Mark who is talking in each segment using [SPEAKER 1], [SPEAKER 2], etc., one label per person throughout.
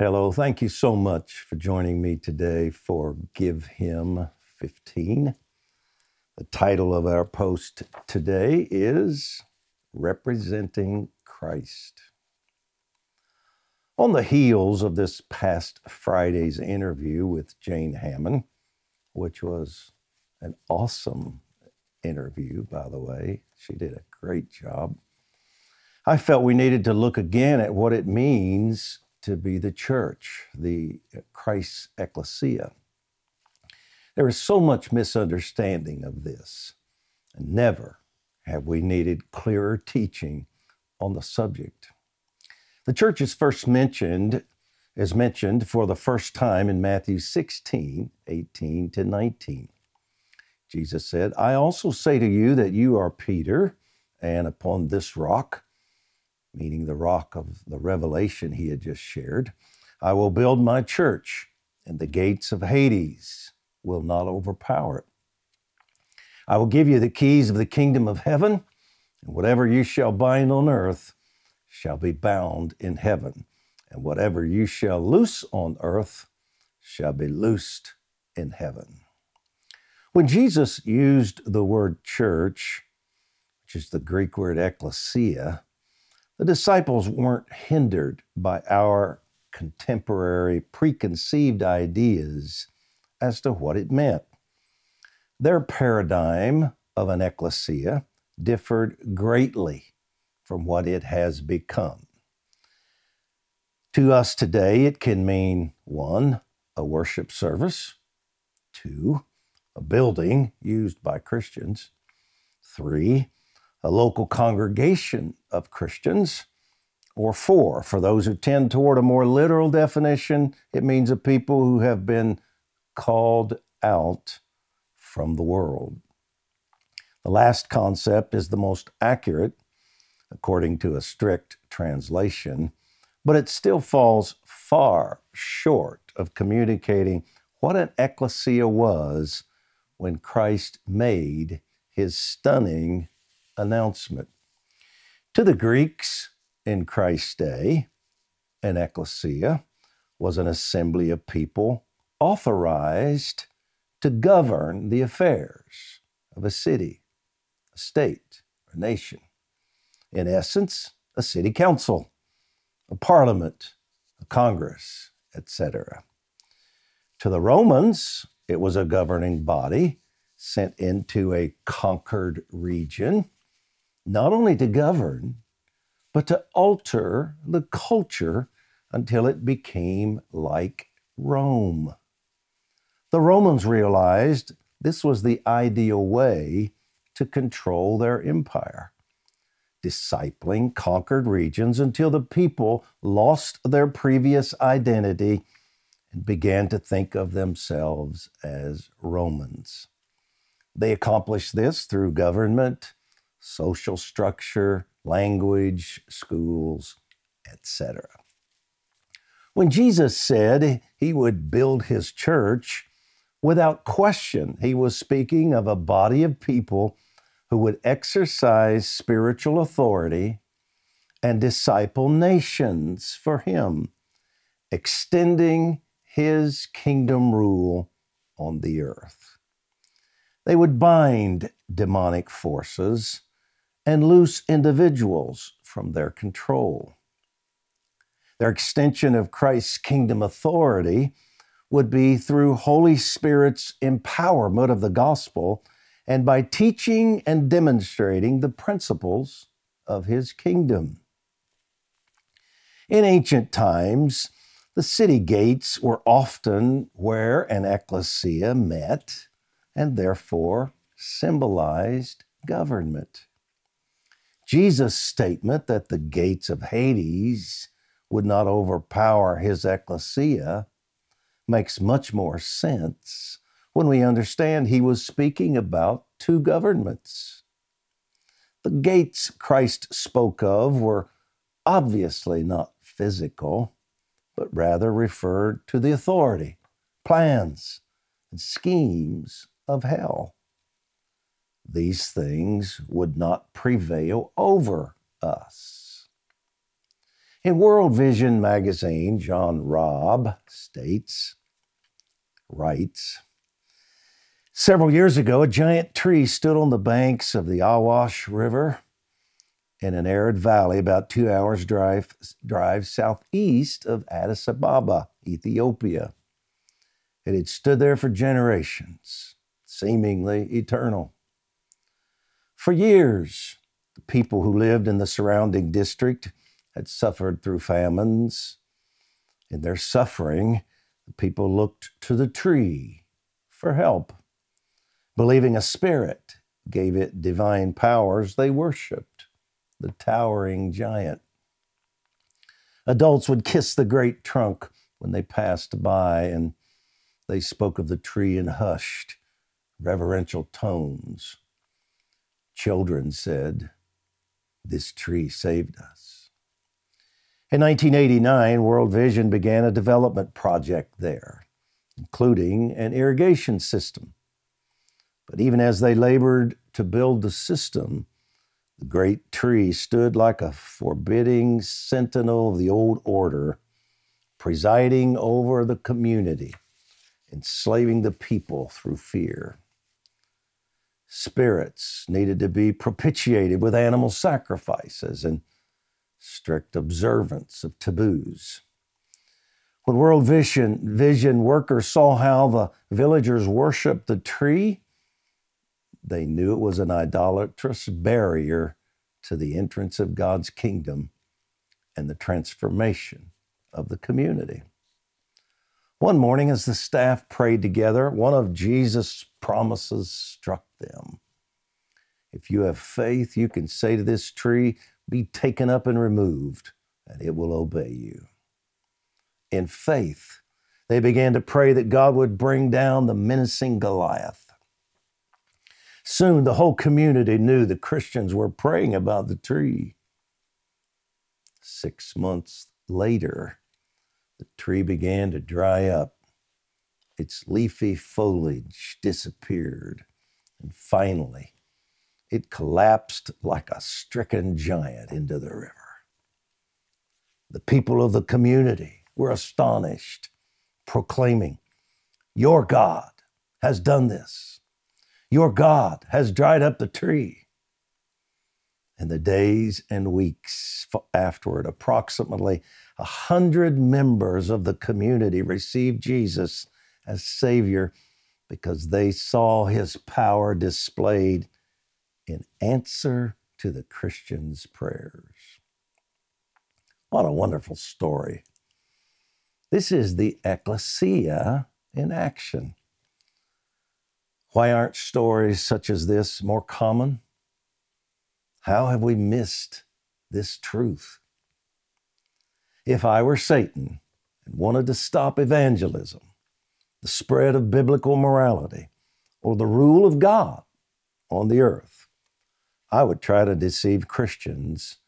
[SPEAKER 1] Hello, thank you so much for joining me today for Give Him 15. The title of our post today is Representing Christ. On the heels of this past Friday's interview with Jane Hamon, which was an awesome interview, by the way, she did a great job. I felt we needed to look again at what it means to be the church, the Christ's ecclesia. There is so much misunderstanding of this, never have we needed clearer teaching on the subject. The church is first mentioned, is mentioned for the first time in Matthew 16, 18 to 19. Jesus said, I also say to you that you are Peter, and upon this rock, meaning the rock of the revelation he had just shared, I will build my church, and the gates of Hades will not overpower it. I will give you the keys of the kingdom of heaven, and whatever you shall bind on earth shall be bound in heaven, and whatever you shall loose on earth shall be loosed in heaven. When Jesus used the word church, which is the Greek word ecclesia, the disciples weren't hindered by our contemporary preconceived ideas as to what it meant. Their paradigm of an ecclesia differed greatly from what it has become. To us today, it can mean one, a worship service, two, a building used by Christians, three, a local congregation of Christians, or four. For those who tend toward a more literal definition, it means a people who have been called out from the world. The last concept is the most accurate, according to a strict translation, but it still falls far short of communicating what an ecclesia was when Christ made his stunning announcement. To the Greeks in Christ's day, an ecclesia was an assembly of people authorized to govern the affairs of a city, a state, a nation. In essence, a city council, a parliament, a congress, etc. To the Romans, it was a governing body sent into a conquered region not only to govern, but to alter the culture until it became like Rome. The Romans realized this was the ideal way to control their empire, discipling conquered regions until the people lost their previous identity and began to think of themselves as Romans. They accomplished this through government social structure, language, schools, etc. When Jesus said he would build his church, without question, he was speaking of a body of people who would exercise spiritual authority and disciple nations for him, extending his kingdom rule on the earth. They would bind demonic forces and loose individuals from their control. Their extension of Christ's kingdom authority would be through Holy Spirit's empowerment of the gospel and by teaching and demonstrating the principles of his kingdom. In ancient times, the city gates were often where an ecclesia met and therefore symbolized government. Jesus' statement that the gates of Hades would not overpower his ecclesia makes much more sense when we understand he was speaking about two governments. The gates Christ spoke of were obviously not physical, but rather referred to the authority, plans, and schemes of hell these things would not prevail over us. In World Vision magazine, John Robb states, writes, Several years ago, a giant tree stood on the banks of the Awash River in an arid valley about two hours' drive, drive southeast of Addis Ababa, Ethiopia. It had stood there for generations, seemingly eternal. For years, the people who lived in the surrounding district had suffered through famines. In their suffering, the people looked to the tree for help. Believing a spirit gave it divine powers, they worshiped the towering giant. Adults would kiss the great trunk when they passed by, and they spoke of the tree in hushed, reverential tones. Children said, This tree saved us. In 1989, World Vision began a development project there, including an irrigation system but even as they labored to build the system, the great tree stood like a forbidding sentinel of the old order, presiding over the community, enslaving the people through fear. Spirits needed to be propitiated with animal sacrifices and strict observance of taboos. When World Vision, Vision workers saw how the villagers worshiped the tree, they knew it was an idolatrous barrier to the entrance of God's kingdom and the transformation of the community. One morning, as the staff prayed together, one of Jesus' promises struck them. If you have faith, you can say to this tree, Be taken up and removed, and it will obey you. In faith, they began to pray that God would bring down the menacing Goliath. Soon the whole community knew the Christians were praying about the tree. Six months later, the tree began to dry up. Its leafy foliage disappeared, and finally, it collapsed like a stricken giant into the river. The people of the community were astonished, proclaiming, Your God has done this. Your God has dried up the tree. In the days and weeks afterward, approximately a hundred members of the community received Jesus as Savior because they saw his power displayed in answer to the Christians' prayers. What a wonderful story. This is the ecclesia in action. Why aren't stories such as this more common? How have we missed this truth? If I were Satan and wanted to stop evangelism, the spread of biblical morality, or the rule of God on the earth, I would try to deceive Christians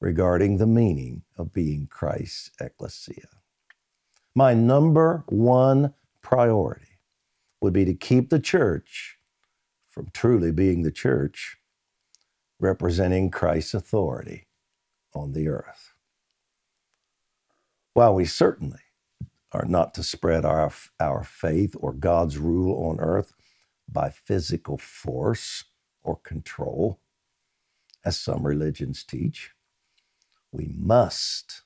[SPEAKER 1] regarding the meaning of being Christ's ecclesia. My number one priority would be to keep the church from truly being the church representing Christ's authority on the earth. While we certainly are not to spread our, our faith or God's rule on earth by physical force or control, as some religions teach, we must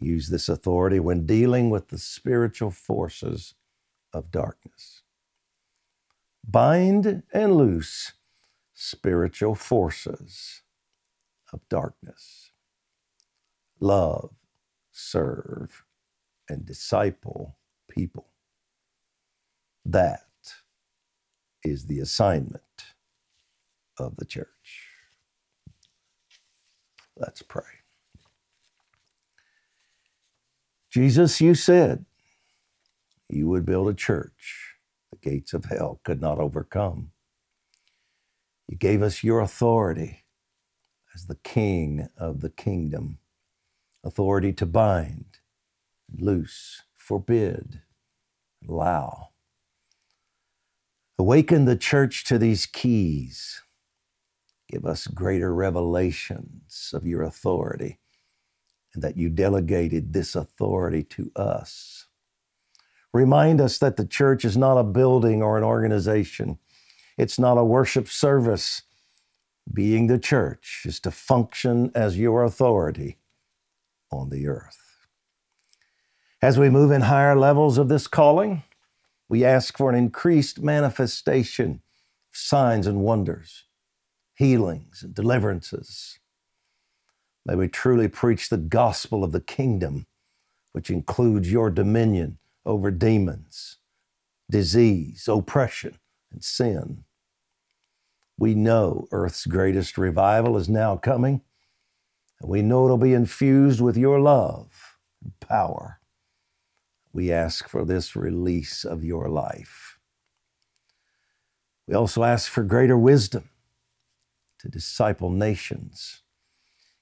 [SPEAKER 1] use this authority when dealing with the spiritual forces of darkness bind and loose spiritual forces of darkness. Love, serve, and disciple people. That is the assignment of the church. Let's pray. Jesus, you said you would build a church the gates of hell could not overcome. You gave us your authority as the king of the kingdom authority to bind, loose, forbid, allow. Awaken the church to these keys. Give us greater revelations of your authority and that you delegated this authority to us. Remind us that the church is not a building or an organization. It's not a worship service. Being the church is to function as your authority on the earth. As we move in higher levels of this calling, we ask for an increased manifestation of signs and wonders, healings and deliverances. May we truly preach the gospel of the kingdom, which includes your dominion over demons, disease, oppression, and sin. We know Earth's greatest revival is now coming, and we know it'll be infused with your love and power. We ask for this release of your life. We also ask for greater wisdom to disciple nations.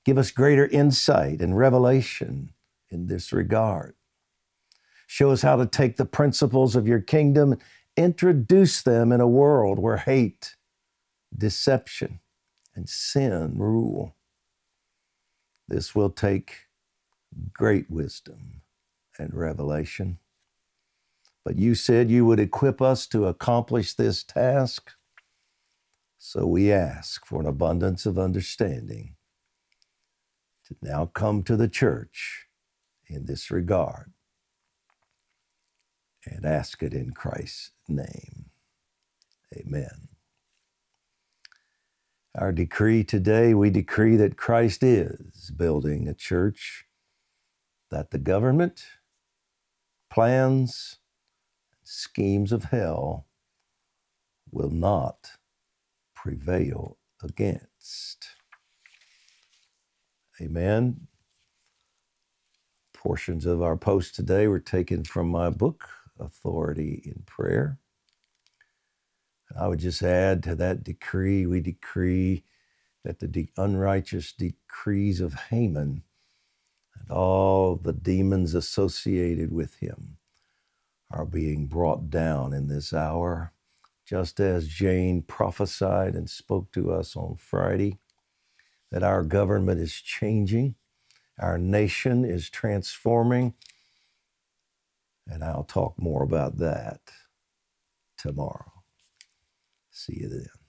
[SPEAKER 1] Give us greater insight and revelation in this regard. Show us how to take the principles of your kingdom, and introduce them in a world where hate, deception, and sin rule. This will take great wisdom and revelation. But you said you would equip us to accomplish this task. So we ask for an abundance of understanding to now come to the church in this regard and ask it in Christ's name. Amen. Our decree today, we decree that Christ is building a church, that the government, plans, schemes of hell will not prevail against. Amen. Portions of our post today were taken from my book, Authority in Prayer. I would just add to that decree, we decree that the unrighteous decrees of Haman all the demons associated with him are being brought down in this hour, just as Jane prophesied and spoke to us on Friday that our government is changing, our nation is transforming, and I'll talk more about that tomorrow. See you then.